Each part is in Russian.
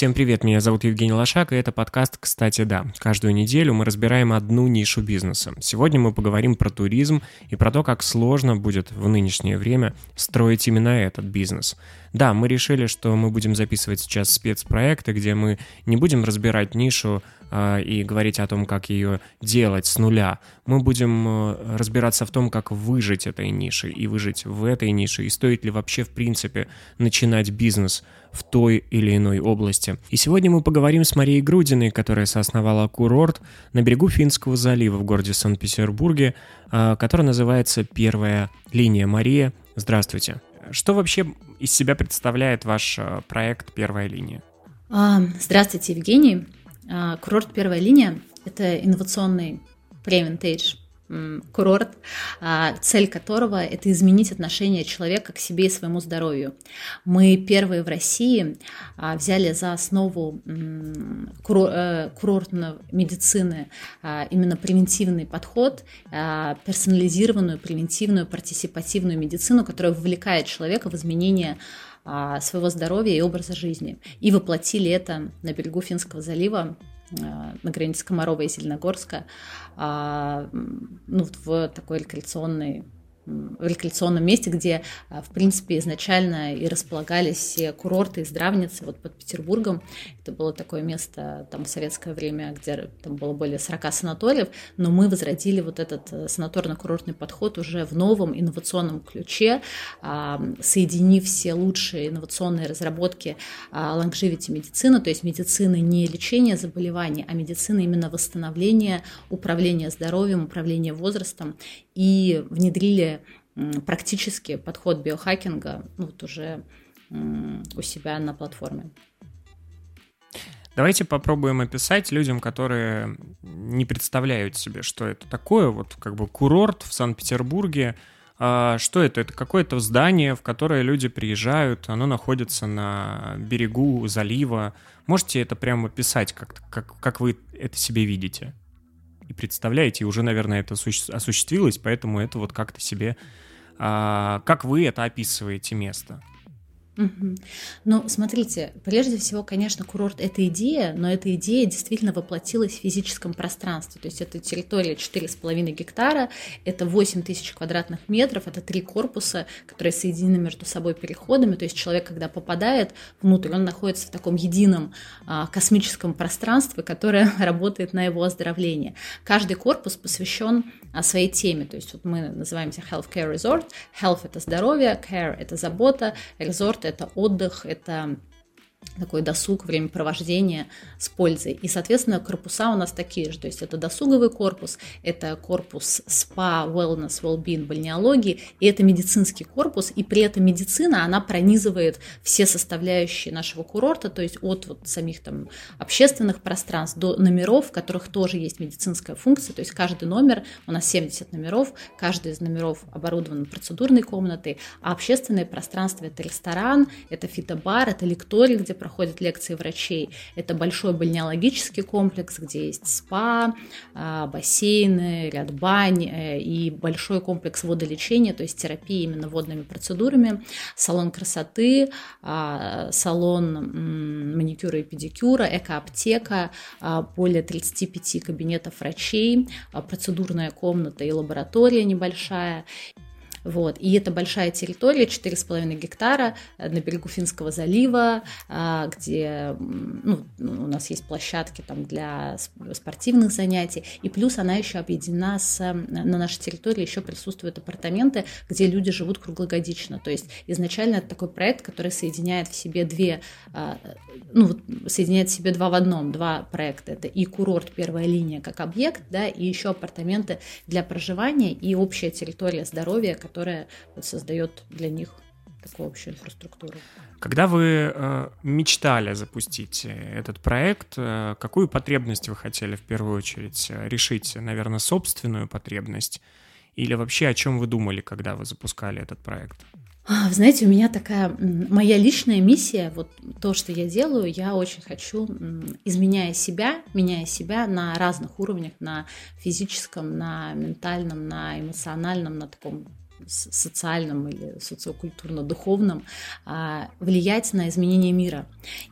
Всем привет, меня зовут Евгений Лошак, и это подкаст «Кстати, да». Каждую неделю мы разбираем одну нишу бизнеса. Сегодня мы поговорим про туризм и про то, как сложно будет в нынешнее время строить именно этот бизнес. Да, мы решили, что мы будем записывать сейчас спецпроекты, где мы не будем разбирать нишу э, и говорить о том, как ее делать с нуля. Мы будем э, разбираться в том, как выжить этой нишей и выжить в этой нише, и стоит ли вообще в принципе начинать бизнес – в той или иной области. И сегодня мы поговорим с Марией Грудиной, которая соосновала курорт на берегу Финского залива в городе Санкт-Петербурге, а, который называется «Первая линия». Мария, здравствуйте. Что вообще из себя представляет ваш а, проект «Первая линия»? А, здравствуйте, Евгений. Курорт «Первая линия» – это инновационный преминтейдж курорт, а, цель которого – это изменить отношение человека к себе и своему здоровью. Мы первые в России а, взяли за основу э, курортной медицины а, именно превентивный подход, персонализированную, превентивную, партисипативную медицину, которая вовлекает человека в изменение своего здоровья и образа жизни. И воплотили это на берегу Финского залива на границе Комарова и Зеленогорска, а, ну, в такой рекреационной в рекреационном месте, где, а, в принципе, изначально и располагались все курорты и здравницы вот под Петербургом. Это было такое место там в советское время, где там было более 40 санаториев, но мы возродили вот этот э, санаторно-курортный подход уже в новом инновационном ключе, а, соединив все лучшие инновационные разработки а, longevity медицины, то есть медицины не лечения заболеваний, а медицины именно восстановления, управления здоровьем, управления возрастом и внедрили практически подход биохакинга ну, вот уже у себя на платформе. Давайте попробуем описать людям, которые не представляют себе, что это такое, вот как бы курорт в Санкт-Петербурге. А что это? Это какое-то здание, в которое люди приезжают, оно находится на берегу залива. Можете это прямо описать, как, как, как вы это себе видите? И представляете, и уже, наверное, это осуществилось, поэтому это вот как-то себе... А, как вы это описываете место? Ну, смотрите, прежде всего, конечно, курорт – это идея, но эта идея действительно воплотилась в физическом пространстве. То есть это территория 4,5 гектара, это 8 тысяч квадратных метров, это три корпуса, которые соединены между собой переходами. То есть человек, когда попадает внутрь, он находится в таком едином а, космическом пространстве, которое работает на его оздоровление. Каждый корпус посвящен а, своей теме. То есть вот мы называемся Healthcare Resort. Health – это здоровье, care – это забота, resort – это отдых, это такой досуг, времяпровождение с пользой. И, соответственно, корпуса у нас такие же. То есть это досуговый корпус, это корпус СПА, wellness, well-being, бальнеологии, и это медицинский корпус. И при этом медицина, она пронизывает все составляющие нашего курорта, то есть от вот самих там общественных пространств до номеров, в которых тоже есть медицинская функция. То есть каждый номер, у нас 70 номеров, каждый из номеров оборудован процедурной комнатой, а общественное пространство – это ресторан, это фитобар, это лекторий, где проходят лекции врачей. Это большой бальнеологический комплекс, где есть спа, а, бассейны, ряд бань э, и большой комплекс водолечения, то есть терапии именно водными процедурами, салон красоты, а, салон маникюра и педикюра, экоаптека, а, более 35 кабинетов врачей, процедурная комната и лаборатория небольшая. Вот. И это большая территория, 4,5 гектара э, на берегу Финского залива, а, где ну, у нас есть площадки там для спортивных занятий. И плюс она еще объединена с... На нашей территории еще присутствуют апартаменты, где люди живут круглогодично. То есть изначально это такой проект, который соединяет в себе две... А, ну, соединяет в себе два в одном, два проекта. Это и курорт «Первая линия» как объект, да, и еще апартаменты для проживания и общая территория здоровья, которая создает для них такую общую инфраструктуру. Когда вы э, мечтали запустить э, этот проект, э, какую потребность вы хотели в первую очередь э, решить? Наверное, собственную потребность? Или вообще о чем вы думали, когда вы запускали этот проект? А, вы знаете, у меня такая моя личная миссия, вот то, что я делаю, я очень хочу, изменяя себя, меняя себя на разных уровнях, на физическом, на ментальном, на эмоциональном, на таком социальном или социокультурно-духовном, а, влиять на изменение мира.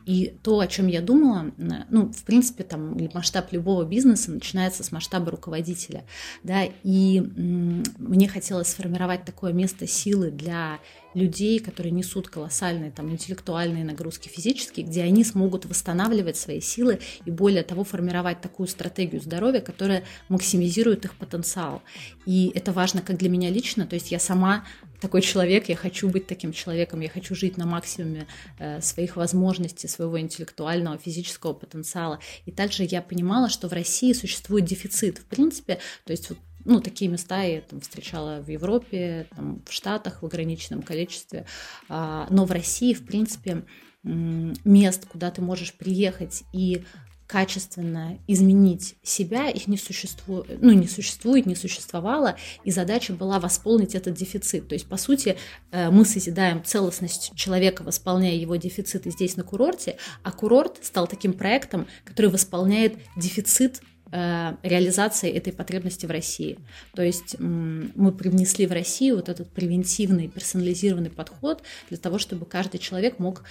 И то, о чем я думала, ну, в принципе, там масштаб любого бизнеса начинается с масштаба руководителя, да, и мне хотелось сформировать такое место силы для людей, которые несут колоссальные там, интеллектуальные нагрузки физические, где они смогут восстанавливать свои силы и более того формировать такую стратегию здоровья, которая максимизирует их потенциал. И это важно как для меня лично, то есть я сама такой человек, я хочу быть таким человеком, я хочу жить на максимуме э, своих возможностей, своего интеллектуального, физического потенциала. И также я понимала, что в России существует дефицит, в принципе, то есть вот ну, такие места я там, встречала в Европе, там, в Штатах в ограниченном количестве. А, но в России, в принципе, мест, куда ты можешь приехать и качественно изменить себя, их не существует, ну, не существует, не существовало, и задача была восполнить этот дефицит. То есть, по сути, э, мы созидаем целостность человека, восполняя его дефициты здесь, на курорте, а курорт стал таким проектом, который восполняет дефицит реализации этой потребности в России. То есть мы привнесли в Россию вот этот превентивный, персонализированный подход для того, чтобы каждый человек мог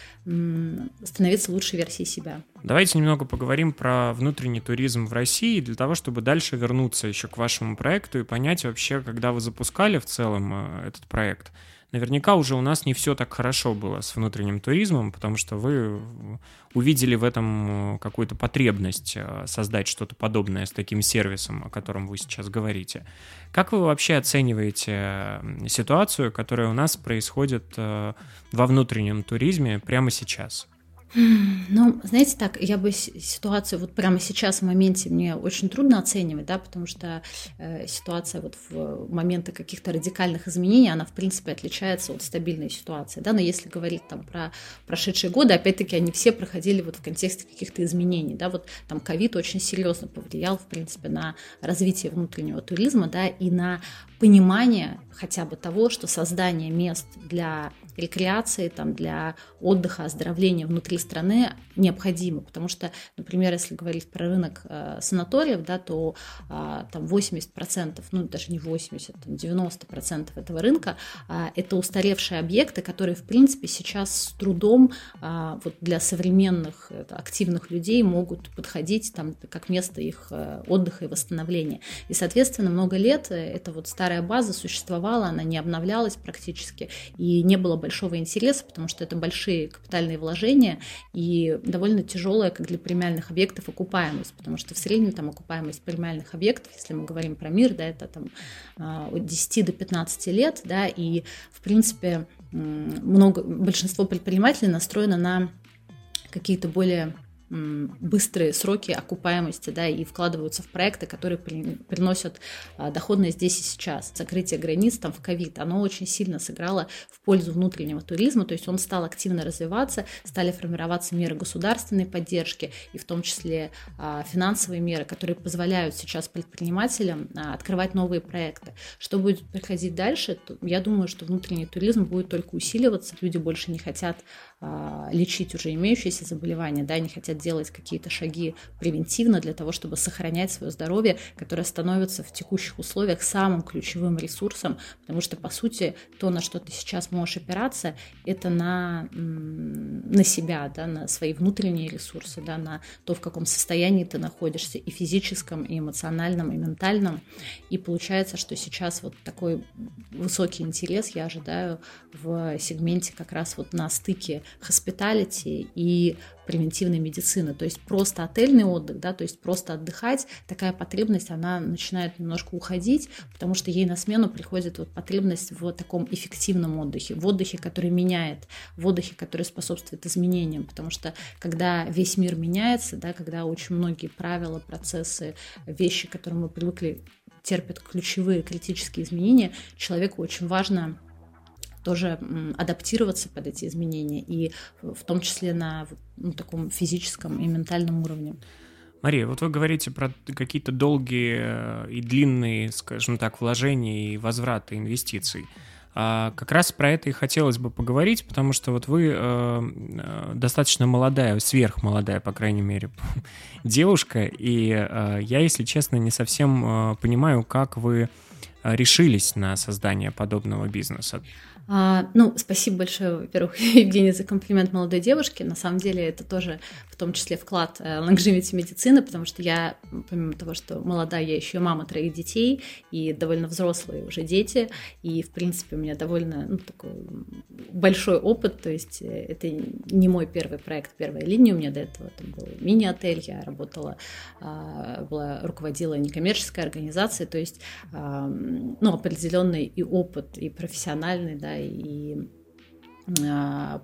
становиться лучшей версией себя. Давайте немного поговорим про внутренний туризм в России для того, чтобы дальше вернуться еще к вашему проекту и понять вообще, когда вы запускали в целом э, этот проект – наверняка уже у нас не все так хорошо было с внутренним туризмом, потому что вы увидели в этом э, какую-то потребность э, создать что-то подобное с таким сервисом, о котором вы сейчас говорите. Как вы вообще оцениваете ситуацию, которая у нас происходит э, во внутреннем туризме прямо сейчас? Ну, знаете так, я бы ситуацию вот прямо сейчас в моменте мне очень трудно оценивать, да, потому что э, ситуация вот в моменты каких-то радикальных изменений, она в принципе отличается от стабильной ситуации, да, но если говорить там про прошедшие годы, опять-таки они все проходили вот в контексте каких-то изменений, да, вот там ковид очень серьезно повлиял в принципе на развитие внутреннего туризма, да, и на понимание хотя бы того, что создание мест для рекреации, там, для отдыха, оздоровления внутри страны необходимо, потому что, например, если говорить про рынок э, санаториев, да, то э, там 80%, ну даже не 80, там 90% этого рынка э, это устаревшие объекты, которые, в принципе, сейчас с трудом э, вот для современных это, активных людей могут подходить там как место их э, отдыха и восстановления. И, соответственно, много лет эта вот старая база существовала, она не обновлялась практически, и не было большого интереса, потому что это большие капитальные вложения и довольно тяжелая, как для премиальных объектов, окупаемость, потому что в среднем там окупаемость премиальных объектов, если мы говорим про мир, да, это там а, от 10 до 15 лет, да, и в принципе много, большинство предпринимателей настроено на какие-то более быстрые сроки окупаемости, да, и вкладываются в проекты, которые при, приносят а, доходность здесь и сейчас. Закрытие границ там в ковид, оно очень сильно сыграло в пользу внутреннего туризма, то есть он стал активно развиваться, стали формироваться меры государственной поддержки, и в том числе а, финансовые меры, которые позволяют сейчас предпринимателям а, открывать новые проекты. Что будет происходить дальше? Я думаю, что внутренний туризм будет только усиливаться, люди больше не хотят лечить уже имеющиеся заболевания, да, не хотят делать какие-то шаги превентивно для того, чтобы сохранять свое здоровье, которое становится в текущих условиях самым ключевым ресурсом, потому что, по сути, то, на что ты сейчас можешь опираться, это на, на себя, да, на свои внутренние ресурсы, да, на то, в каком состоянии ты находишься, и физическом, и эмоциональном, и ментальном. И получается, что сейчас вот такой высокий интерес я ожидаю в сегменте как раз вот на стыке хоспиталити и превентивной медицины, то есть просто отельный отдых, да, то есть просто отдыхать, такая потребность, она начинает немножко уходить, потому что ей на смену приходит вот потребность в таком эффективном отдыхе, в отдыхе, который меняет, в отдыхе, который способствует изменениям, потому что когда весь мир меняется, да, когда очень многие правила, процессы, вещи, к которым мы привыкли, терпят ключевые критические изменения, человеку очень важно тоже адаптироваться под эти изменения, и в том числе на ну, таком физическом и ментальном уровне. Мария, вот вы говорите про какие-то долгие э, и длинные, скажем так, вложения и возвраты инвестиций. А как раз про это и хотелось бы поговорить, потому что вот вы э, э достаточно молодая, сверхмолодая, по крайней мере, девушка, и э, я, если честно, не совсем э, понимаю, как вы решились на создание подобного бизнеса? А, ну, спасибо большое, во-первых, Евгений, за комплимент молодой девушке. На самом деле это тоже том числе вклад э, longevity медицины, потому что я, помимо того, что молодая, я еще мама троих детей и довольно взрослые уже дети, и, в принципе, у меня довольно ну, такой большой опыт, то есть э, это не мой первый проект, первая линия, у меня до этого там был мини-отель, я работала, а, была, руководила некоммерческой организацией, то есть, ну, определенный и опыт, и профессиональный, да, и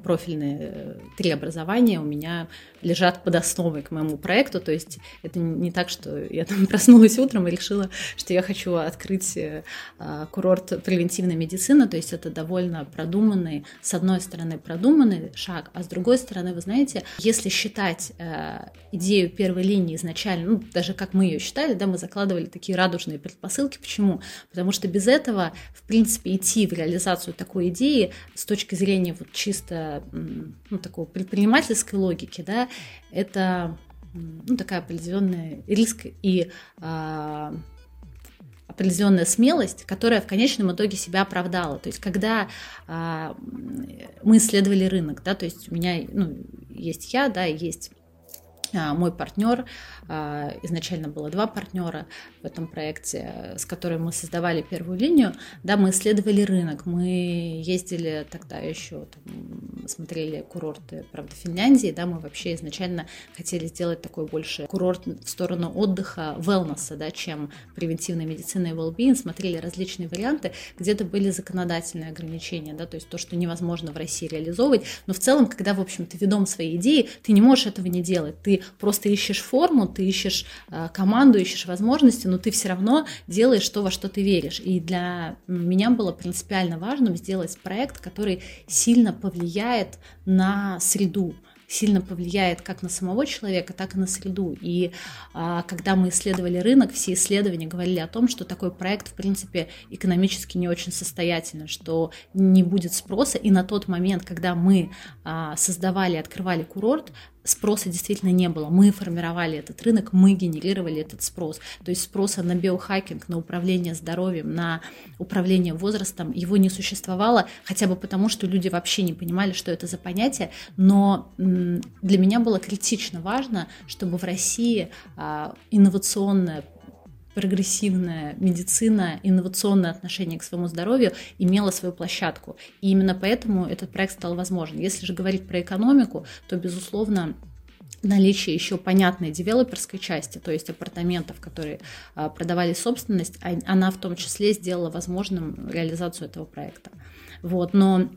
профильные э, три образования у меня лежат под основой к моему проекту. То есть это не так, что я там проснулась утром и решила, что я хочу открыть э, а, курорт превентивной медицины. То есть это довольно продуманный, с одной стороны, продуманный шаг, а с другой стороны, вы знаете, если считать э, идею первой линии изначально, ну, даже как мы ее считали, да, мы закладывали такие радужные предпосылки. Почему? Потому что без этого, в принципе, идти в реализацию такой идеи с точки зрения вот чисто ну, такой предпринимательской логики, да, это ну, такая определенная риск и а, определенная смелость, которая в конечном итоге себя оправдала. То есть, когда а, мы исследовали рынок, да, то есть у меня ну, есть я, да, есть мой партнер, а, изначально было два партнера в этом проекте, с которыми мы создавали первую линию, да, мы исследовали рынок, мы ездили тогда еще, там, смотрели курорты, правда, Финляндии, да, мы вообще изначально хотели сделать такой больше курорт в сторону отдыха, wellness, да, чем превентивной медицины и well-being, смотрели различные варианты, где-то были законодательные ограничения, да, то есть то, что невозможно в России реализовывать, но в целом, когда, в общем, ты ведом своей идеи, ты не можешь этого не делать, ты просто ищешь форму, ты ищешь э, команду, ищешь возможности, но ты все равно делаешь то, во что ты веришь. И для меня было принципиально важным сделать проект, который сильно повлияет на среду сильно повлияет как на самого человека, так и на среду. И а, когда мы исследовали рынок, все исследования говорили о том, что такой проект, в принципе, экономически не очень состоятельный, что не будет спроса. И на тот момент, когда мы а, создавали, открывали курорт, спроса действительно не было. Мы формировали этот рынок, мы генерировали этот спрос. То есть спроса на биохакинг, на управление здоровьем, на управление возрастом, его не существовало, хотя бы потому, что люди вообще не понимали, что это за понятие. Но для меня было критично важно, чтобы в России а, инновационная прогрессивная медицина, инновационное отношение к своему здоровью имела свою площадку. И именно поэтому этот проект стал возможен. Если же говорить про экономику, то, безусловно, наличие еще понятной девелоперской части, то есть апартаментов, которые а, продавали собственность, а, она в том числе сделала возможным реализацию этого проекта. Вот, но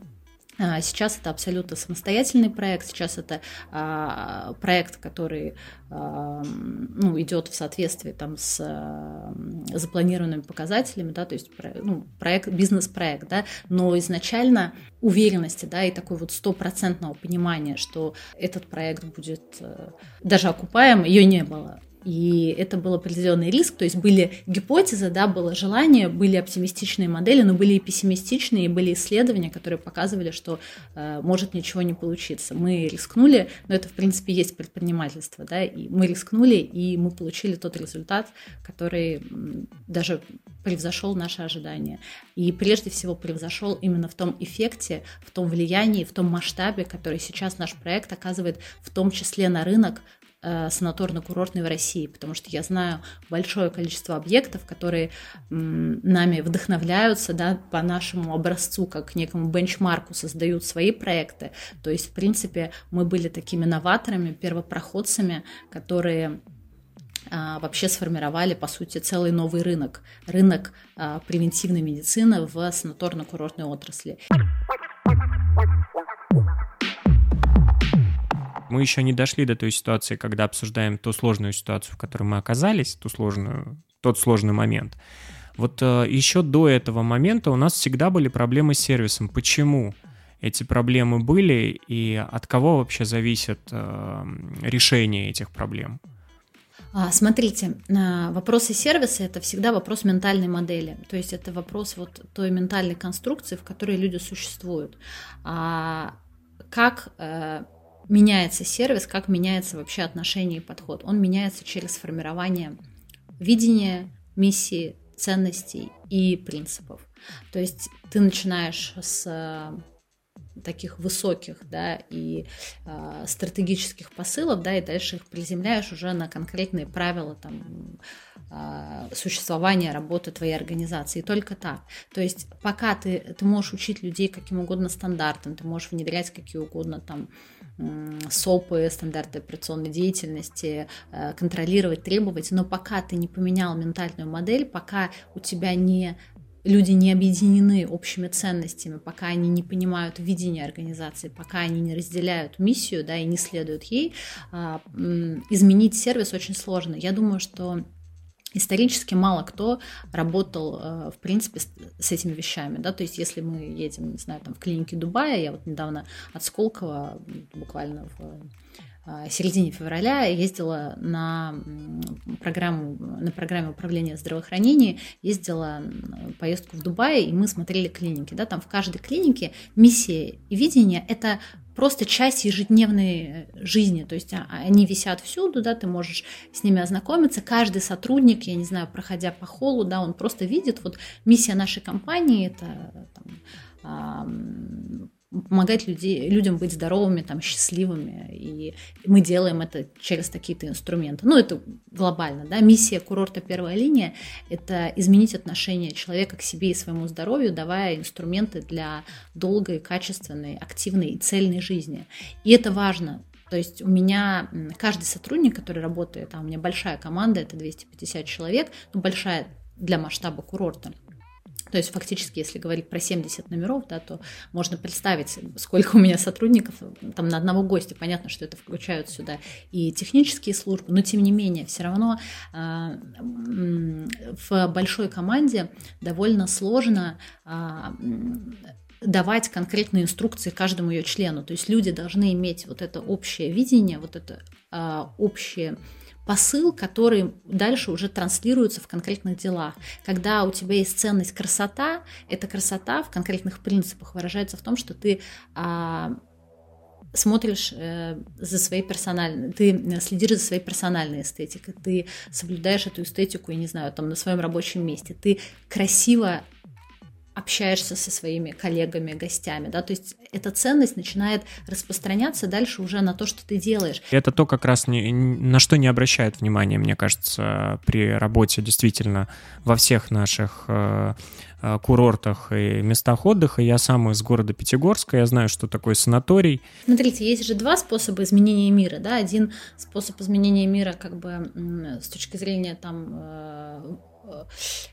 Сейчас это абсолютно самостоятельный проект, сейчас это а, проект, который а, ну, идет в соответствии там, с а, запланированными показателями, да, то есть ну, проект, бизнес-проект, да, но изначально уверенности да, и такой вот стопроцентного понимания, что этот проект будет э, даже окупаем, ее не было. И это был определенный риск, то есть были гипотезы, да, было желание, были оптимистичные модели, но были и пессимистичные, и были исследования, которые показывали, что э, может ничего не получиться. Мы рискнули, но это, в принципе, есть предпринимательство, да, и мы рискнули, и мы получили тот результат, который даже превзошел наши ожидания. И прежде всего превзошел именно в том эффекте, в том влиянии, в том масштабе, который сейчас наш проект оказывает, в том числе на рынок, санаторно-курортной в России, потому что я знаю большое количество объектов, которые нами вдохновляются, да, по нашему образцу, как некому бенчмарку создают свои проекты. То есть, в принципе, мы были такими новаторами, первопроходцами, которые а, вообще сформировали, по сути, целый новый рынок, рынок а, превентивной медицины в санаторно-курортной отрасли. Мы еще не дошли до той ситуации, когда обсуждаем ту сложную ситуацию, в которой мы оказались, ту сложную, тот сложный момент. Вот э, еще до этого момента у нас всегда были проблемы с сервисом. Почему эти проблемы были и от кого вообще зависит э, решение этих проблем? А, смотрите, вопросы сервиса это всегда вопрос ментальной модели. То есть это вопрос вот той ментальной конструкции, в которой люди существуют. А как э, меняется сервис, как меняется вообще отношение и подход. Он меняется через формирование видения, миссии, ценностей и принципов. То есть ты начинаешь с таких высоких, да, и э, стратегических посылов, да, и дальше их приземляешь уже на конкретные правила там э, существования, работы твоей организации. И только так. То есть пока ты, ты можешь учить людей каким угодно стандартам, ты можешь внедрять какие угодно там СОПы, стандарты операционной деятельности, э, контролировать, требовать, но пока ты не поменял ментальную модель, пока у тебя не люди не объединены общими ценностями, пока они не понимают видение организации, пока они не разделяют миссию, да, и не следуют ей, а, изменить сервис очень сложно. Я думаю, что исторически мало кто работал, э, в принципе, с этими вещами, да, то есть если мы едем, не знаю, там в клинике Дубая, я вот недавно от Сколково, буквально в а, середине февраля ездила на программу, на программе управления здравоохранением, ездила поездку в Дубай, и мы смотрели клиники. Да, там в каждой клинике миссия и видение – это просто часть ежедневной э, жизни, то есть а, они висят всюду, да, ты можешь с ними ознакомиться, каждый сотрудник, я не знаю, проходя по холлу, да, он просто видит, вот миссия нашей компании – это там, помогать людей, людям быть здоровыми, там, счастливыми. И мы делаем это через какие-то инструменты. Ну, это глобально. Да? Миссия курорта «Первая линия» — это изменить отношение человека к себе и своему здоровью, давая инструменты для долгой, качественной, активной и цельной жизни. И это важно. То есть у меня каждый сотрудник, который работает, а у меня большая команда, это 250 человек, ну, большая для масштаба курорта – то есть фактически, если говорить про 70 номеров, да, то можно представить, сколько у меня сотрудников там на одного гостя. Понятно, что это включают сюда и технические службы, но тем не менее, все равно э, в большой команде довольно сложно э, давать конкретные инструкции каждому ее члену. То есть люди должны иметь вот это общее видение, вот это э, общее посыл, который дальше уже транслируется в конкретных делах. Когда у тебя есть ценность красота, эта красота в конкретных принципах выражается в том, что ты а, смотришь э, за своей персональной, ты следишь за своей персональной эстетикой, ты соблюдаешь эту эстетику, я не знаю, там на своем рабочем месте, ты красиво общаешься со своими коллегами, гостями, да, то есть эта ценность начинает распространяться дальше уже на то, что ты делаешь. Это то как раз не, на что не обращают внимания, мне кажется, при работе действительно во всех наших э, э, курортах и местах отдыха. Я сам из города Пятигорска, я знаю, что такое санаторий. Смотрите, есть же два способа изменения мира, да, один способ изменения мира как бы с точки зрения там э,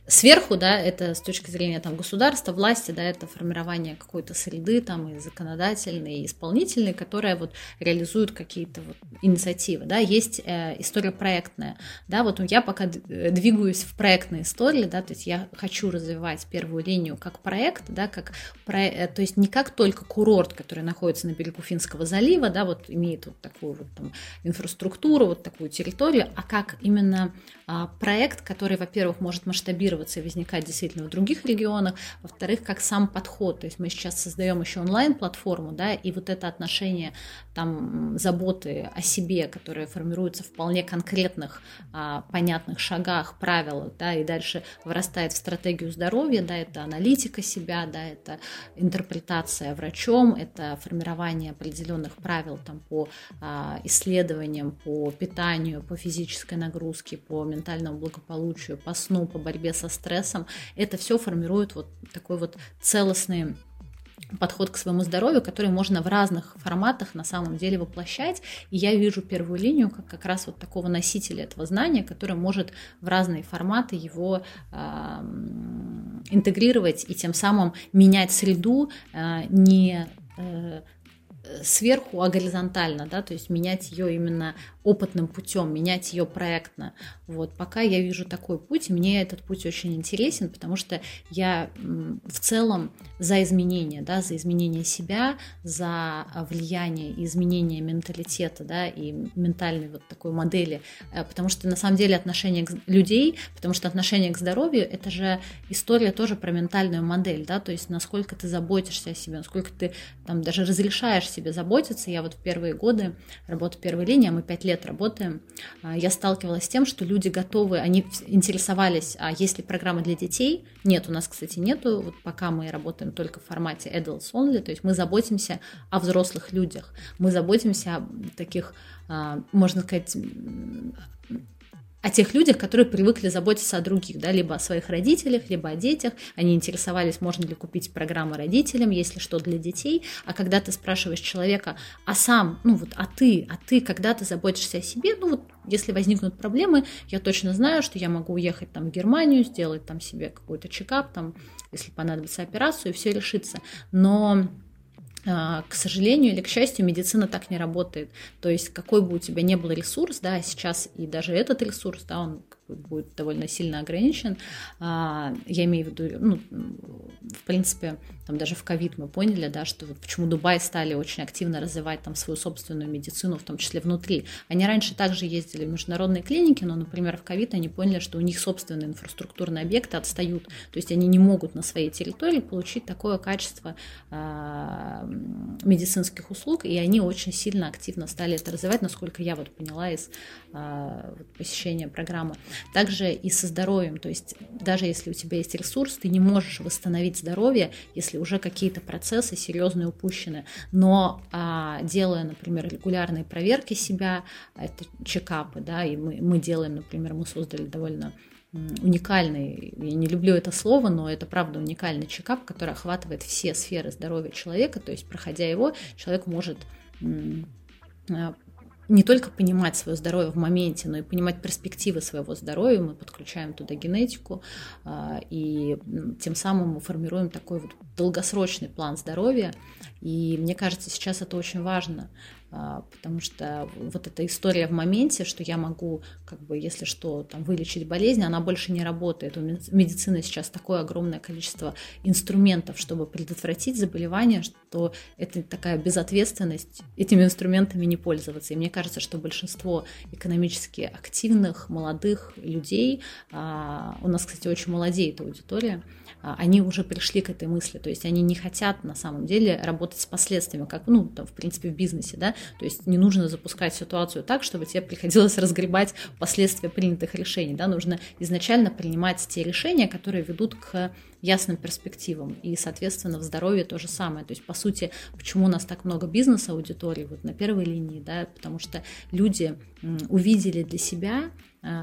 сверху, да, это с точки зрения там государства, власти, да, это формирование какой-то среды там и законодательной, и исполнительной, которая вот реализует какие-то вот инициативы, да, есть э, история проектная, да, вот я пока двигаюсь в проектной истории, да, то есть я хочу развивать первую линию как проект, да, как про, э, то есть не как только курорт, который находится на берегу Финского залива, да, вот имеет вот такую вот там инфраструктуру, вот такую территорию, а как именно а, проект, который, во-первых, может масштабироваться и возникать действительно в других регионах, во-вторых, как сам подход, то есть мы сейчас создаем еще онлайн-платформу, да, и вот это отношение там заботы о себе, которое формируется в вполне конкретных, а, понятных шагах, правилах, да, и дальше вырастает в стратегию здоровья, да, это аналитика себя, да, это интерпретация врачом, это формирование определенных правил там по а, исследованиям, по питанию, по физической нагрузке, по ментальному благополучию, по сну, по борьбе со стрессом, это все формирует вот такой вот целостный подход к своему здоровью, который можно в разных форматах на самом деле воплощать. И я вижу первую линию как как раз вот такого носителя этого знания, который может в разные форматы его э, интегрировать и тем самым менять среду э, не э, сверху, а горизонтально, да, то есть менять ее именно опытным путем, менять ее проектно. Вот, пока я вижу такой путь, мне этот путь очень интересен, потому что я в целом за изменения, да, за изменение себя, за влияние и изменение менталитета, да, и ментальной вот такой модели, э, потому что на самом деле отношение к людей, потому что отношение к здоровью – это же история тоже про ментальную модель, да, то есть насколько ты заботишься о себе, насколько ты там даже разрешаешь себе заботиться. Я вот в первые годы работы первой линии, а мы пять лет лет работаем, а, я сталкивалась с тем, что люди готовы, они интересовались, а есть ли программы для детей? Нет, у нас, кстати, нету. Вот пока мы работаем только в формате adults only, то есть мы заботимся о взрослых людях, мы заботимся о таких, а, можно сказать, о тех людях, которые привыкли заботиться о других, да, либо о своих родителях, либо о детях. Они интересовались, можно ли купить программы родителям, если что для детей. А когда ты спрашиваешь человека, а сам, ну вот, а ты, а ты, когда ты заботишься о себе, ну вот, если возникнут проблемы, я точно знаю, что я могу уехать там в Германию, сделать там себе какой-то чекап, там, если понадобится операцию, и все решится. Но к сожалению или к счастью, медицина так не работает. То есть какой бы у тебя не был ресурс, да, сейчас и даже этот ресурс, да, он будет довольно сильно ограничен. А, я имею в виду, ну, в принципе, там даже в ковид мы поняли, да, что вот почему Дубай стали очень активно развивать там свою собственную медицину, в том числе внутри. Они раньше также ездили в международные клиники, но, например, в ковид они поняли, что у них собственные инфраструктурные объекты отстают, то есть они не могут на своей территории получить такое качество а, медицинских услуг, и они очень сильно активно стали это развивать, насколько я вот поняла из а, посещения программы. Также и со здоровьем, то есть даже если у тебя есть ресурс, ты не можешь восстановить здоровье, если уже какие-то процессы серьезные упущены. Но а, делая, например, регулярные проверки себя, это чекапы, да, и мы, мы делаем, например, мы создали довольно уникальный, я не люблю это слово, но это правда уникальный чекап, который охватывает все сферы здоровья человека, то есть проходя его, человек может а, не только понимать свое здоровье в моменте, но и понимать перспективы своего здоровья. Мы подключаем туда генетику, а, и тем самым мы формируем такой вот долгосрочный план здоровья. И мне кажется, сейчас это очень важно. А, потому что вот эта история в моменте, что я могу, как бы, если что, там, вылечить болезнь, она больше не работает. У медицины сейчас такое огромное количество инструментов, чтобы предотвратить заболевание, что это такая безответственность этими инструментами не пользоваться. И мне кажется, что большинство экономически активных, молодых людей, а, у нас, кстати, очень молодеет аудитория, а, они уже пришли к этой мысли, то есть они не хотят на самом деле работать с последствиями, как, ну, там, в принципе, в бизнесе, да, то есть не нужно запускать ситуацию так, чтобы тебе приходилось разгребать последствия принятых решений, да, нужно изначально принимать те решения, которые ведут к ясным перспективам. И, соответственно, в здоровье то же самое. То есть, по сути, почему у нас так много бизнес-аудиторий вот на первой линии, да, потому что люди увидели для себя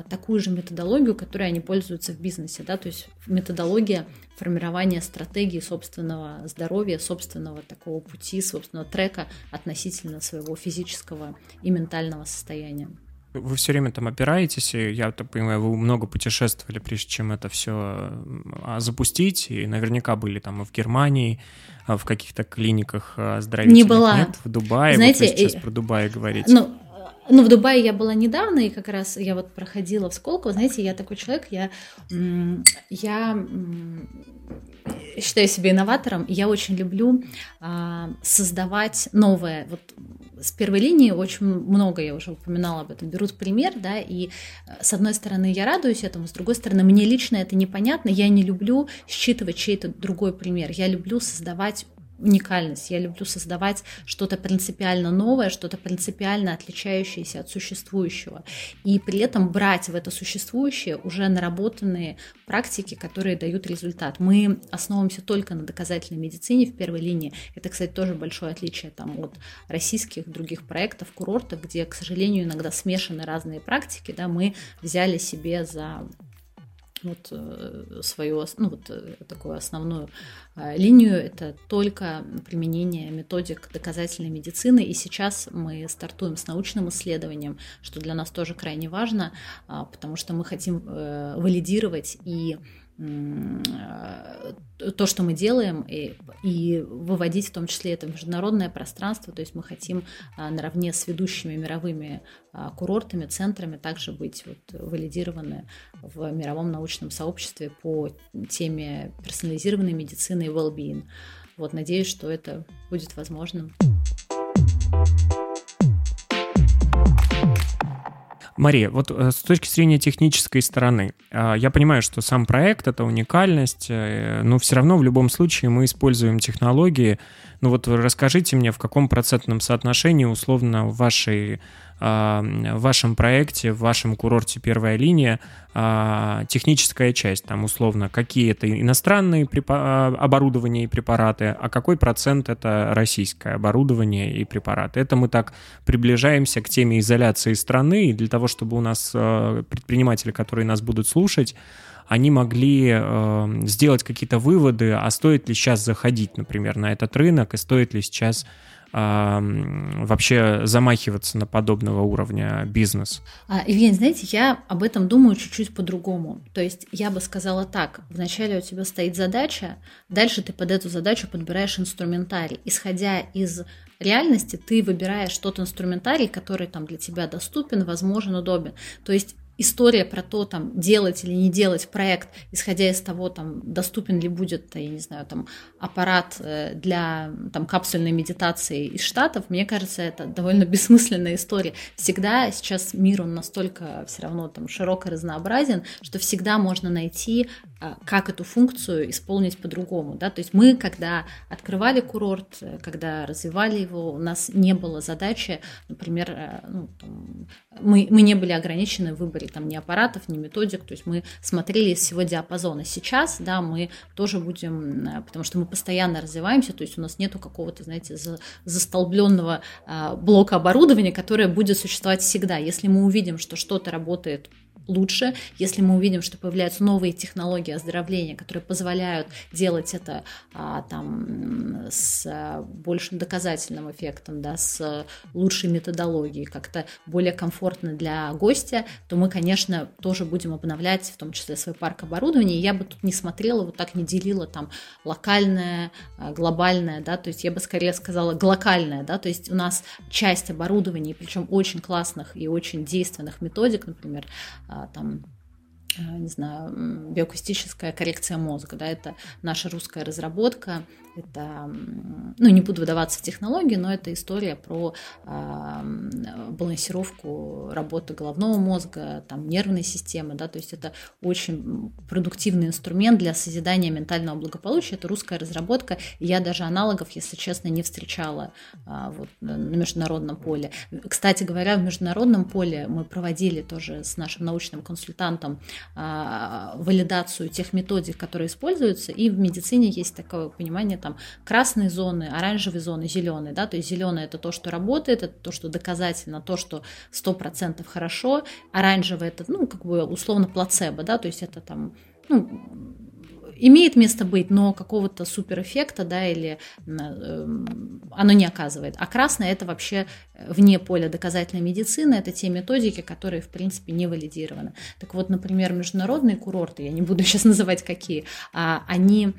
такую же методологию, которой они пользуются в бизнесе, да, то есть методология формирования стратегии собственного здоровья, собственного такого пути, собственного трека относительно своего физического и ментального состояния. Вы все время там опираетесь, и я так понимаю, вы много путешествовали, прежде чем это все а, запустить, и наверняка были там и в Германии, а, в каких-то клиниках здравия. Не была. Нет, в Дубае, Знаете, вот вы сейчас и... про Дубай говорите. Ну, ну, в Дубае я была недавно, и как раз я вот проходила в Сколково. Знаете, я такой человек, я, я считаю себя инноватором, и я очень люблю а, создавать новое. Вот с первой линии очень много, я уже упоминала об этом, берут пример, да, и э, с одной стороны я радуюсь этому, с другой стороны мне лично это непонятно, я не люблю считывать чей-то другой пример, я люблю создавать уникальность. Я люблю создавать что-то принципиально новое, что-то принципиально отличающееся от существующего. И при этом брать в это существующее уже наработанные практики, которые дают результат. Мы основываемся только на доказательной медицине в первой линии. Это, кстати, тоже большое отличие там, от российских других проектов, курортов, где, к сожалению, иногда смешаны разные практики. Да, мы взяли себе за вот э, свою, ну, вот э, такую основную э, линию, это только применение методик доказательной медицины. И сейчас мы стартуем с научным исследованием, что для нас тоже крайне важно, а, потому что мы хотим валидировать и то, что мы делаем, и, и выводить в том числе это международное пространство. То есть мы хотим а, наравне с ведущими мировыми а, курортами, центрами также быть вот, валидированы в мировом научном сообществе по теме персонализированной медицины и well-being. Вот, надеюсь, что это будет возможным. Мария, вот э, с точки зрения технической стороны, э, я понимаю, что сам проект — это уникальность, э, но все равно в любом случае мы используем технологии. Ну вот расскажите мне, в каком процентном соотношении условно в вашей в вашем проекте, в вашем курорте «Первая линия» техническая часть, там условно, какие это иностранные оборудования и препараты, а какой процент это российское оборудование и препараты. Это мы так приближаемся к теме изоляции страны, и для того, чтобы у нас предприниматели, которые нас будут слушать, они могли э, сделать какие-то выводы, а стоит ли сейчас заходить, например, на этот рынок, и стоит ли сейчас вообще замахиваться на подобного уровня бизнес? А, Евгений, знаете, я об этом думаю чуть-чуть по-другому. То есть я бы сказала так, вначале у тебя стоит задача, дальше ты под эту задачу подбираешь инструментарий. Исходя из реальности, ты выбираешь тот инструментарий, который там для тебя доступен, возможен, удобен. То есть история про то, там, делать или не делать проект, исходя из того, там, доступен ли будет, я не знаю, там, аппарат э, для там, капсульной медитации из Штатов, мне кажется, это довольно бессмысленная история. Всегда сейчас мир, он настолько все равно там широко разнообразен, что всегда можно найти как эту функцию исполнить по-другому. Да? То есть мы, когда открывали курорт, когда развивали его, у нас не было задачи, например, э, ну, там, мы, мы не были ограничены в выборе там, ни аппаратов, ни методик, то есть мы смотрели из всего диапазона. Сейчас да, мы тоже будем, э, потому что мы постоянно развиваемся, то есть у нас нету какого-то, знаете, за, застолбленного а, блока оборудования, которое будет существовать всегда. Если мы увидим, что что-то работает лучше, если мы увидим, что появляются новые технологии оздоровления, которые позволяют делать это а, там, с большим доказательным эффектом, да, с лучшей методологией, как-то более комфортно для гостя, то мы, конечно, тоже будем обновлять, в том числе свой парк оборудования. Я бы тут не смотрела, вот так не делила там локальное, а, глобальное, да, то есть я бы скорее сказала глокальное, да, то есть у нас часть оборудования, причем очень классных и очень действенных методик, например, а, там э, не знаю, биоакустическая коррекция мозга, да, это наша русская разработка, это, ну, не буду выдаваться в технологии, но это история про балансировку работы головного мозга, там, нервной системы, да, то есть это очень продуктивный инструмент для созидания ментального благополучия, это русская разработка, я даже аналогов, если честно, не встречала э, вот, на международном поле. Кстати говоря, в международном поле мы проводили тоже с нашим научным консультантом э, валидацию тех методик, которые используются, и в медицине есть такое понимание там красные зоны, оранжевые зоны, зеленые, да, то есть зеленое это то, что работает, это то, что доказательно, то, что сто процентов хорошо, оранжевое это, ну, как бы условно плацебо, да, то есть это там, ну, имеет место быть, но какого-то суперэффекта, да, или э, оно не оказывает. А красное это вообще вне поля доказательной медицины, это те методики, которые, в принципе, не валидированы. Так вот, например, международные курорты, я не буду сейчас называть какие, а, они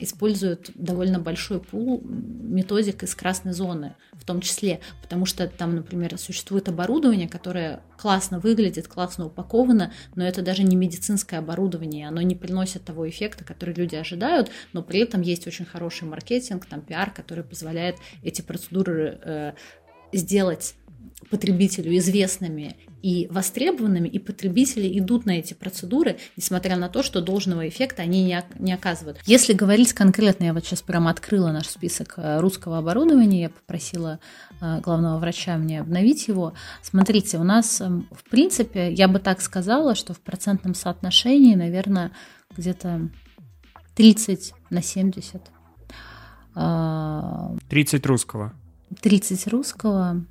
используют довольно большой пул методик из красной зоны, в том числе, потому что там, например, существует оборудование, которое классно выглядит, классно упаковано, но это даже не медицинское оборудование, оно не приносит того эффекта, который люди ожидают, но при этом есть очень хороший маркетинг, там пиар, который позволяет эти процедуры э, сделать потребителю известными и востребованными, и потребители идут на эти процедуры, несмотря на то, что должного эффекта они не, не оказывают. Если говорить конкретно, я вот сейчас прямо открыла наш список э, русского оборудования, я попросила э, главного врача мне обновить его. Смотрите, у нас, эм, в принципе, я бы так сказала, что в процентном соотношении, наверное, где-то 30 на 70. 30 русского. 30 русского.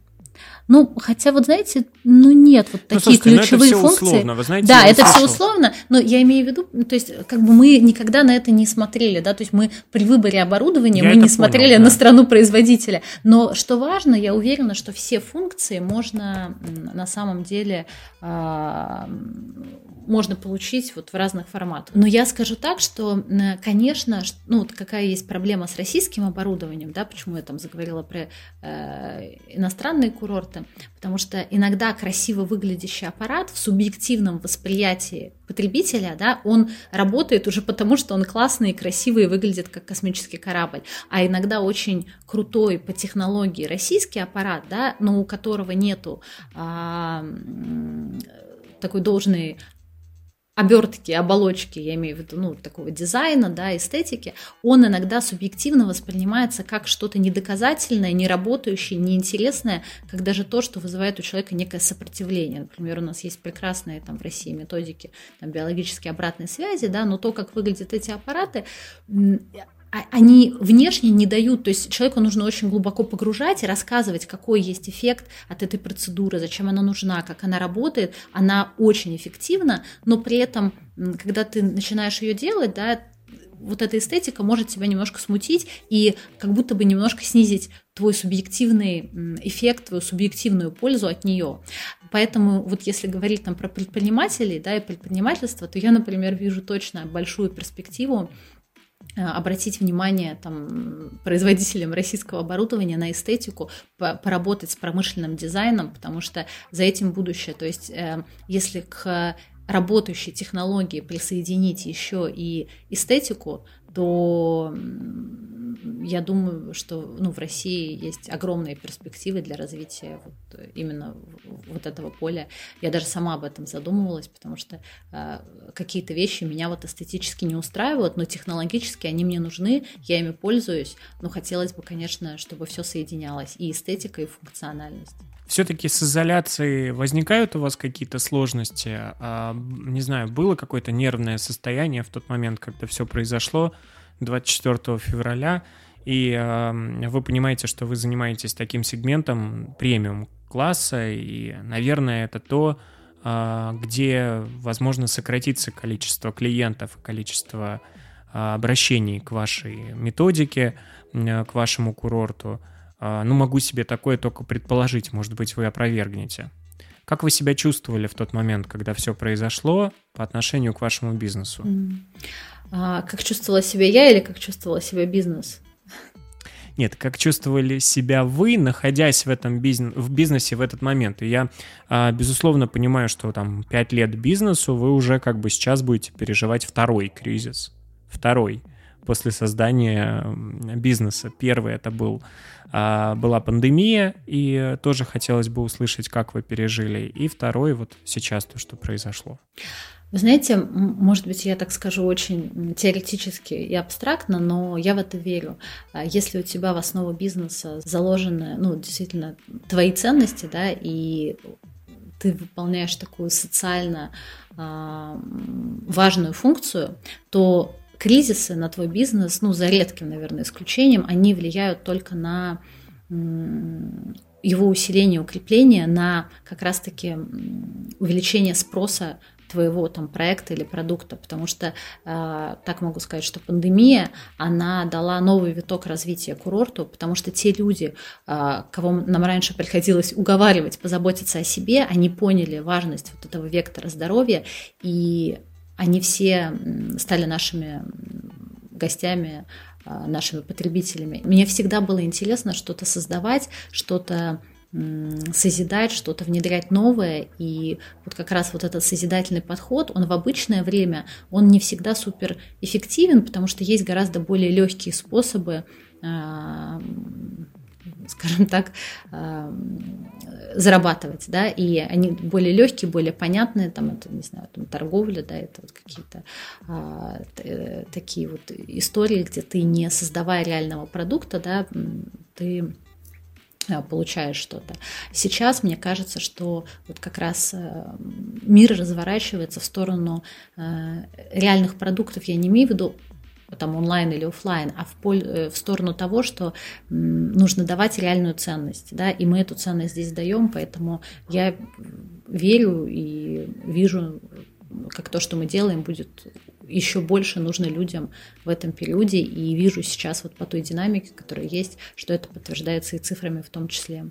Ну, хотя вот знаете, ну нет, вот ну, такие слушайте, ключевые ну это все функции. Условно, вы знаете, да, это все условно, но я имею в виду, ну, то есть как бы мы никогда на это не смотрели, да, то есть мы при выборе оборудования я мы не понял, смотрели да. на страну производителя, но что важно, я уверена, что все функции можно на самом деле а, можно получить вот в разных форматах. Но я скажу так, что, конечно, ну вот какая есть проблема с российским оборудованием, да, почему я там заговорила про э, иностранные курорты, потому что иногда красиво выглядящий аппарат в субъективном восприятии потребителя, да, он работает уже потому, что он классный и красивый и выглядит как космический корабль, а иногда очень крутой по технологии российский аппарат, да, но у которого нету а, такой должной обертки, оболочки, я имею в виду, ну, такого дизайна, да, эстетики, он иногда субъективно воспринимается как что-то недоказательное, неработающее, неинтересное, как даже то, что вызывает у человека некое сопротивление. Например, у нас есть прекрасные там в России методики там, биологической обратной связи, да, но то, как выглядят эти аппараты, они внешне не дают, то есть человеку нужно очень глубоко погружать и рассказывать, какой есть эффект от этой процедуры, зачем она нужна, как она работает. Она очень эффективна, но при этом, когда ты начинаешь ее делать, да, вот эта эстетика может тебя немножко смутить и как будто бы немножко снизить твой субъективный эффект, твою субъективную пользу от нее. Поэтому вот если говорить там про предпринимателей да, и предпринимательство, то я, например, вижу точно большую перспективу обратить внимание там, производителям российского оборудования на эстетику, поработать с промышленным дизайном, потому что за этим будущее. То есть э, если к работающей технологии присоединить еще и эстетику, то я думаю, что ну, в России есть огромные перспективы для развития вот именно вот этого поля. Я даже сама об этом задумывалась, потому что э, какие-то вещи меня вот эстетически не устраивают, но технологически они мне нужны, я ими пользуюсь, но хотелось бы, конечно, чтобы все соединялось, и эстетика, и функциональность. Все-таки с изоляцией возникают у вас какие-то сложности? А, не знаю, было какое-то нервное состояние в тот момент, когда все произошло? 24 февраля, и вы понимаете, что вы занимаетесь таким сегментом премиум класса, и, наверное, это то, э, где, возможно, сократится количество клиентов, количество э, обращений к вашей методике, к вашему курорту. Э, ну, могу себе такое только предположить, может быть, вы опровергнете. Как вы себя чувствовали в тот момент, когда все произошло по отношению к вашему бизнесу? А, как чувствовала себя я или как чувствовала себя бизнес? Нет, как чувствовали себя вы, находясь в этом бизнес, в бизнесе в этот момент. И я, а, безусловно, понимаю, что там 5 лет бизнесу, вы уже как бы сейчас будете переживать второй кризис. Второй после создания бизнеса. Первый это был, а, была пандемия, и тоже хотелось бы услышать, как вы пережили. И второй вот сейчас то, что произошло. Вы знаете, может быть, я так скажу очень теоретически и абстрактно, но я в это верю. А если у тебя в основу бизнеса заложены, ну, действительно, твои ценности, да, и ты выполняешь такую социально э, важную функцию, то кризисы на твой бизнес, ну, за редким, наверное, исключением, они влияют только на его усиление, укрепление, на как раз-таки увеличение спроса твоего там проекта или продукта, потому что э, так могу сказать, что пандемия, она дала новый виток развития курорту, потому что те люди, э, кого нам раньше приходилось уговаривать позаботиться о себе, они поняли важность вот этого вектора здоровья, и они все стали нашими гостями, э, нашими потребителями. Мне всегда было интересно что-то создавать, что-то созидать, что-то внедрять новое. И вот как раз вот этот созидательный подход, он в обычное время, он не всегда супер эффективен, потому что есть гораздо более легкие способы а, скажем так, а, зарабатывать, да, и они более легкие, более понятные, там, это, не знаю, там, торговля, да, это вот какие-то а, такие вот истории, где ты, не создавая реального продукта, да, ты Э, получаешь что-то. Сейчас мне кажется, что вот как раз э, мир разворачивается в сторону э, реальных продуктов. Я не имею в виду там онлайн или офлайн, а в, поль, в сторону того, что нужно давать реальную ценность, да, и мы эту ценность здесь даем, поэтому я верю и вижу, как то, что мы делаем, будет еще больше нужно людям в этом периоде. И вижу сейчас вот по той динамике, которая есть, что это подтверждается и цифрами в том числе.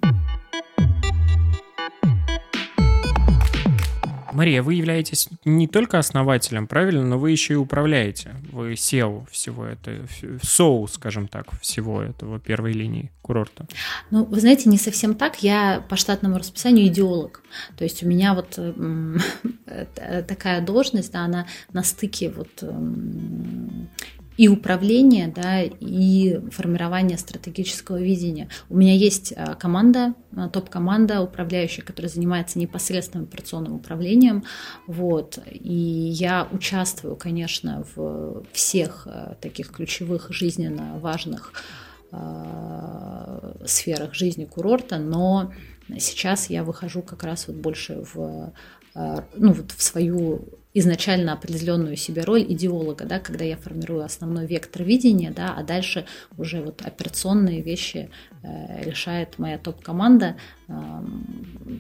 Мария, вы являетесь не только основателем, правильно, но вы еще и управляете. Вы SEO всего этого, соу, скажем так, всего этого первой линии курорта. Ну, вы знаете, не совсем так. Я по штатному расписанию идеолог. То есть у меня вот такая должность, да, она на стыке вот и управление, да, и формирование стратегического видения. У меня есть а, команда, а, топ-команда управляющая, которая занимается непосредственным операционным управлением, вот, и я участвую, конечно, в всех а, таких ключевых жизненно важных сферах жизни курорта, но сейчас я выхожу как раз вот больше в ну, вот в свою изначально определенную себе роль идеолога, да, когда я формирую основной вектор видения, да, а дальше уже вот операционные вещи э, решает моя топ-команда. Э,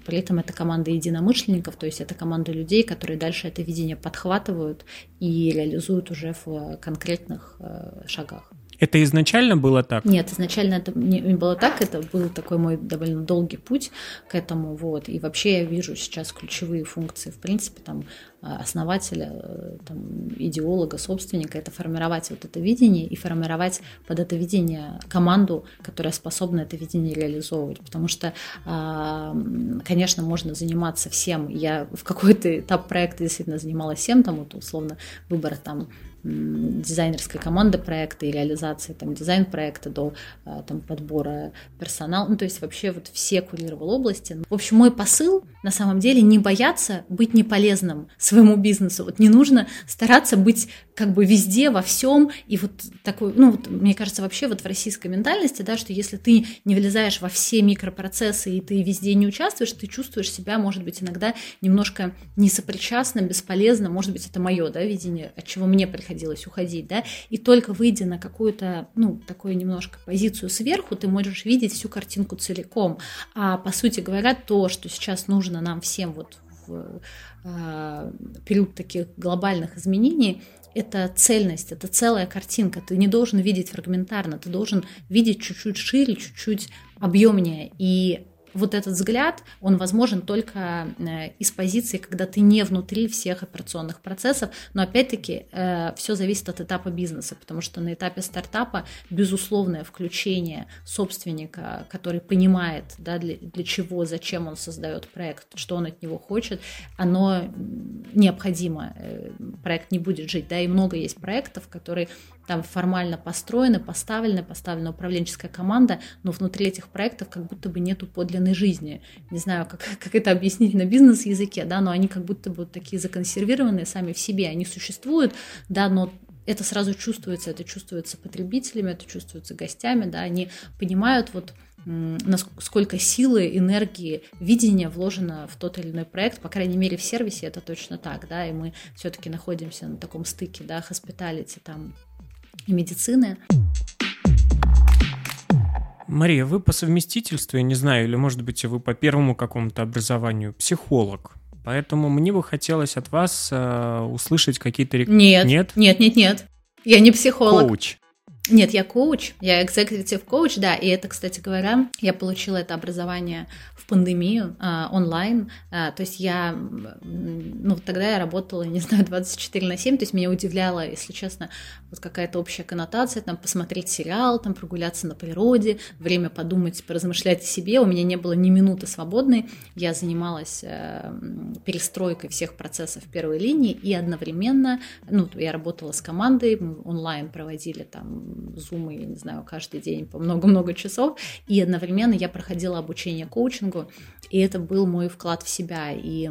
при этом это команда единомышленников, то есть это команда людей, которые дальше это видение подхватывают и реализуют уже в конкретных э, шагах. Это изначально было так? Нет, изначально это не было так, это был такой мой довольно долгий путь к этому, вот, и вообще я вижу сейчас ключевые функции, в принципе, там, основателя, э, там, идеолога, собственника, это формировать вот это видение и формировать под это видение команду, которая способна это видение реализовывать, потому что, а, конечно, можно заниматься всем, я в какой-то этап проекта действительно занималась всем, там, вот, условно, выбор там дизайнерской команды проекта и реализации там дизайн проекта до а, там подбора персонала, ну то есть вообще вот все курировал области. В общем, мой посыл на самом деле не бояться быть неполезным своему бизнесу. Вот не нужно стараться быть как бы везде, во всем. И вот такой, ну вот мне кажется вообще вот в российской ментальности, да, что если ты не влезаешь во все микропроцессы и ты везде не участвуешь, ты чувствуешь себя, может быть, иногда немножко несопричастным, бесполезным. Может быть, это мое, да, видение, от чего мне приходится приходилось уходить, да, и только выйдя на какую-то, ну, такую немножко позицию сверху, ты можешь видеть всю картинку целиком. А по сути говоря, то, что сейчас нужно нам всем вот в э, период таких глобальных изменений, это цельность, это целая картинка. Ты не должен видеть фрагментарно, ты должен видеть чуть-чуть шире, чуть-чуть объемнее. И вот этот взгляд, он возможен только э, из позиции, когда ты не внутри всех операционных процессов, но опять-таки э, все зависит от этапа бизнеса, потому что на этапе стартапа безусловное включение собственника, который понимает, да, для, для чего, зачем он создает проект, что он от него хочет, оно необходимо. Э, проект не будет жить, да, и много есть проектов, которые там формально построены, поставлены, поставлена управленческая команда, но внутри этих проектов как будто бы нету подлинной жизни. Не знаю, как, как это объяснить на бизнес-языке, да, но они как будто бы такие законсервированные сами в себе, они существуют, да, но это сразу чувствуется, это чувствуется потребителями, это чувствуется гостями, да, они понимают вот насколько силы, энергии, видения вложено в тот или иной проект, по крайней мере в сервисе это точно так, да, и мы все-таки находимся на таком стыке, да, хоспиталити там и медицины. Мария, вы по совместительству, я не знаю, или, может быть, вы по первому какому-то образованию психолог. Поэтому мне бы хотелось от вас э, услышать какие-то рек... Нет, нет, нет, нет, нет. Я не психолог. Коуч. Нет, я коуч, я executive коуч, да, и это, кстати говоря, я получила это образование в пандемию э, онлайн, э, то есть я, ну, тогда я работала, не знаю, 24 на 7, то есть меня удивляло, если честно, вот какая-то общая коннотация, там, посмотреть сериал, там, прогуляться на природе, время подумать, поразмышлять о себе, у меня не было ни минуты свободной, я занималась э, перестройкой всех процессов первой линии, и одновременно, ну, я работала с командой, мы онлайн проводили там зумы, я не знаю, каждый день по много-много часов, и одновременно я проходила обучение коучингу, и это был мой вклад в себя, и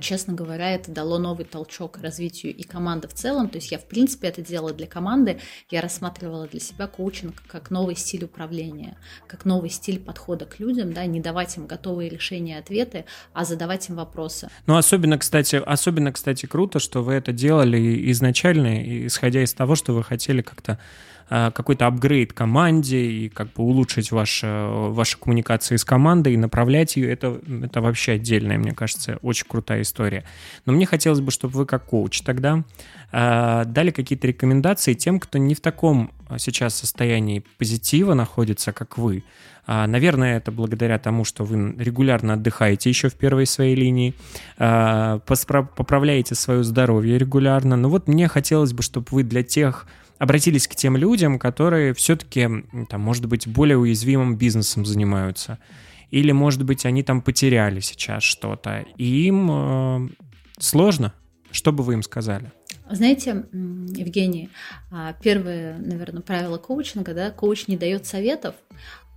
честно говоря, это дало новый толчок развитию и команды в целом. То есть я, в принципе, это делала для команды. Я рассматривала для себя коучинг как новый стиль управления, как новый стиль подхода к людям, да, не давать им готовые решения, ответы, а задавать им вопросы. Ну, особенно, кстати, особенно, кстати, круто, что вы это делали изначально, исходя из того, что вы хотели как-то Э, какой-то апгрейд команде и как бы улучшить ваш, ваши коммуникации с командой и направлять ее, это, это вообще отдельная, мне кажется, очень крутая история. Но мне хотелось бы, чтобы вы как коуч тогда э, дали какие-то рекомендации тем, кто не в таком сейчас состоянии позитива находится, как вы. А, наверное, это благодаря тому, что вы регулярно отдыхаете еще в первой своей линии, поправляете свое здоровье регулярно. Но вот мне хотелось бы, чтобы вы для тех обратились к тем людям, которые все-таки, там, может быть, более уязвимым бизнесом занимаются. Или, может быть, они там потеряли сейчас что-то. И им э, сложно. Что бы вы им сказали? Знаете, Евгений, а, первое, наверное, правило коучинга, да, коуч не дает советов,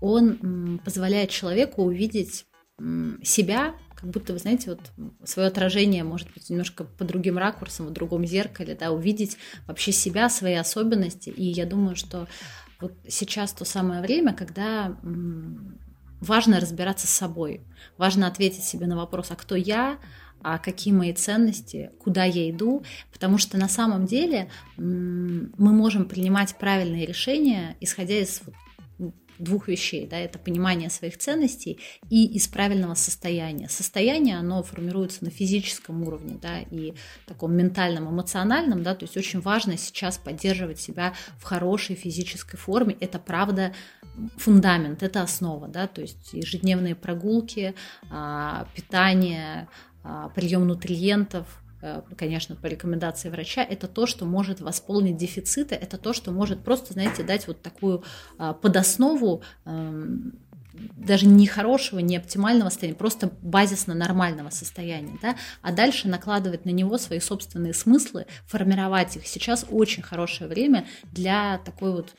он позволяет человеку увидеть себя, как будто, вы знаете, вот свое отражение, может быть, немножко по другим ракурсам, в другом зеркале, да, увидеть вообще себя, свои особенности. И я думаю, что вот сейчас то самое время, когда важно разбираться с собой, важно ответить себе на вопрос, а кто я, а какие мои ценности, куда я иду, потому что на самом деле мы можем принимать правильные решения, исходя из двух вещей, да, это понимание своих ценностей и из правильного состояния. Состояние, оно формируется на физическом уровне, да, и таком ментальном, эмоциональном, да, то есть очень важно сейчас поддерживать себя в хорошей физической форме, это правда фундамент, это основа, да, то есть ежедневные прогулки, а, питание, а, прием нутриентов, конечно, по рекомендации врача, это то, что может восполнить дефициты, это то, что может просто, знаете, дать вот такую а, подоснову эм, даже не хорошего, не оптимального состояния, просто базисно нормального состояния, да, а дальше накладывать на него свои собственные смыслы, формировать их. Сейчас очень хорошее время для такой вот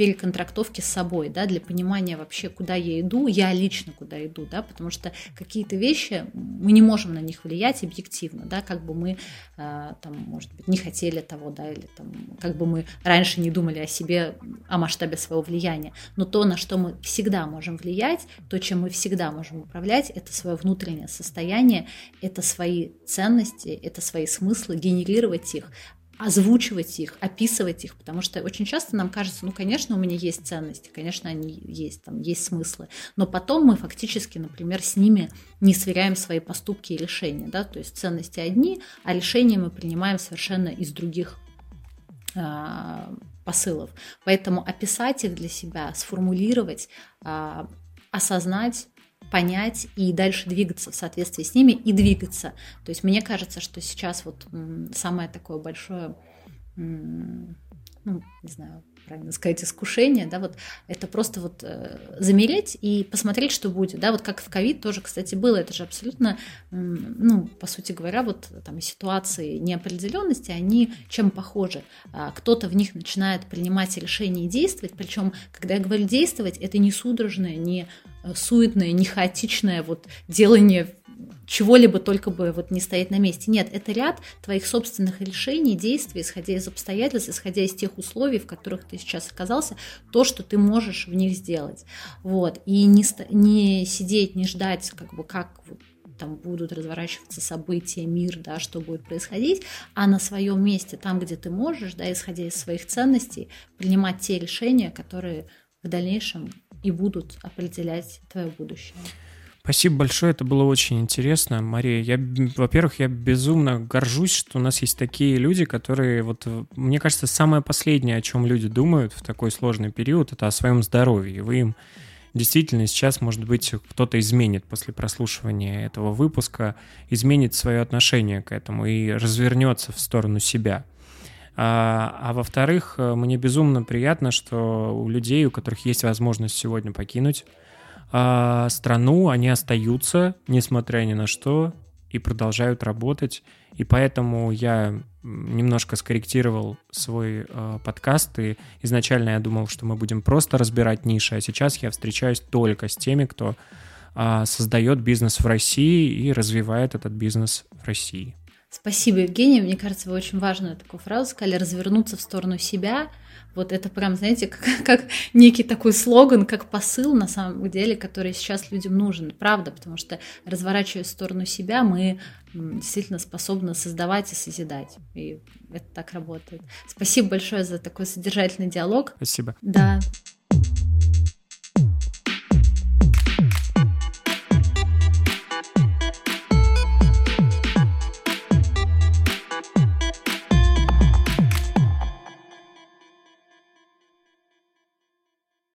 переконтрактовки с собой, да, для понимания вообще, куда я иду, я лично куда иду, да, потому что какие-то вещи мы не можем на них влиять объективно, да, как бы мы э, там, может быть, не хотели того, да, или там, как бы мы раньше не думали о себе, о масштабе своего влияния, но то, на что мы всегда можем влиять, то, чем мы всегда можем управлять, это свое внутреннее состояние, это свои ценности, это свои смыслы, генерировать их, озвучивать их, описывать их, потому что очень часто нам кажется, ну, конечно, у меня есть ценности, конечно, они есть, там есть смыслы, но потом мы фактически, например, с ними не сверяем свои поступки и решения, да, то есть ценности одни, а решения мы принимаем совершенно из других э, посылов. Поэтому описать их для себя, сформулировать, э, осознать понять и дальше двигаться в соответствии с ними и двигаться. То есть мне кажется, что сейчас вот самое такое большое, ну, не знаю, правильно сказать, искушение, да, вот это просто вот э, замереть и посмотреть, что будет, да, вот как в ковид тоже, кстати, было, это же абсолютно, ну, по сути говоря, вот там ситуации неопределенности, они чем похожи? А, кто-то в них начинает принимать решения и действовать, причем, когда я говорю действовать, это не судорожное, не э, суетное, не хаотичное вот делание чего-либо только бы вот не стоять на месте. Нет, это ряд твоих собственных решений, действий, исходя из обстоятельств, исходя из тех условий, в которых ты сейчас оказался, то, что ты можешь в них сделать. Вот. И не, не сидеть, не ждать, как бы, как там будут разворачиваться события, мир, да, что будет происходить, а на своем месте, там, где ты можешь, да, исходя из своих ценностей, принимать те решения, которые в дальнейшем и будут определять твое будущее. Спасибо большое, это было очень интересно. Мария, я, во-первых, я безумно горжусь, что у нас есть такие люди, которые, вот, мне кажется, самое последнее, о чем люди думают в такой сложный период, это о своем здоровье. Вы им действительно сейчас, может быть, кто-то изменит после прослушивания этого выпуска, изменит свое отношение к этому и развернется в сторону себя. А, а во-вторых, мне безумно приятно, что у людей, у которых есть возможность сегодня покинуть а страну, они остаются, несмотря ни на что, и продолжают работать. И поэтому я немножко скорректировал свой э, подкаст. И изначально я думал, что мы будем просто разбирать ниши, а сейчас я встречаюсь только с теми, кто э, создает бизнес в России и развивает этот бизнес в России. Спасибо, Евгений. Мне кажется, вы очень важную такую фразу сказали, развернуться в сторону себя – вот это прям, знаете, как, как некий такой слоган, как посыл на самом деле, который сейчас людям нужен. Правда, потому что разворачивая в сторону себя, мы действительно способны создавать и созидать. И это так работает. Спасибо большое за такой содержательный диалог. Спасибо. Да.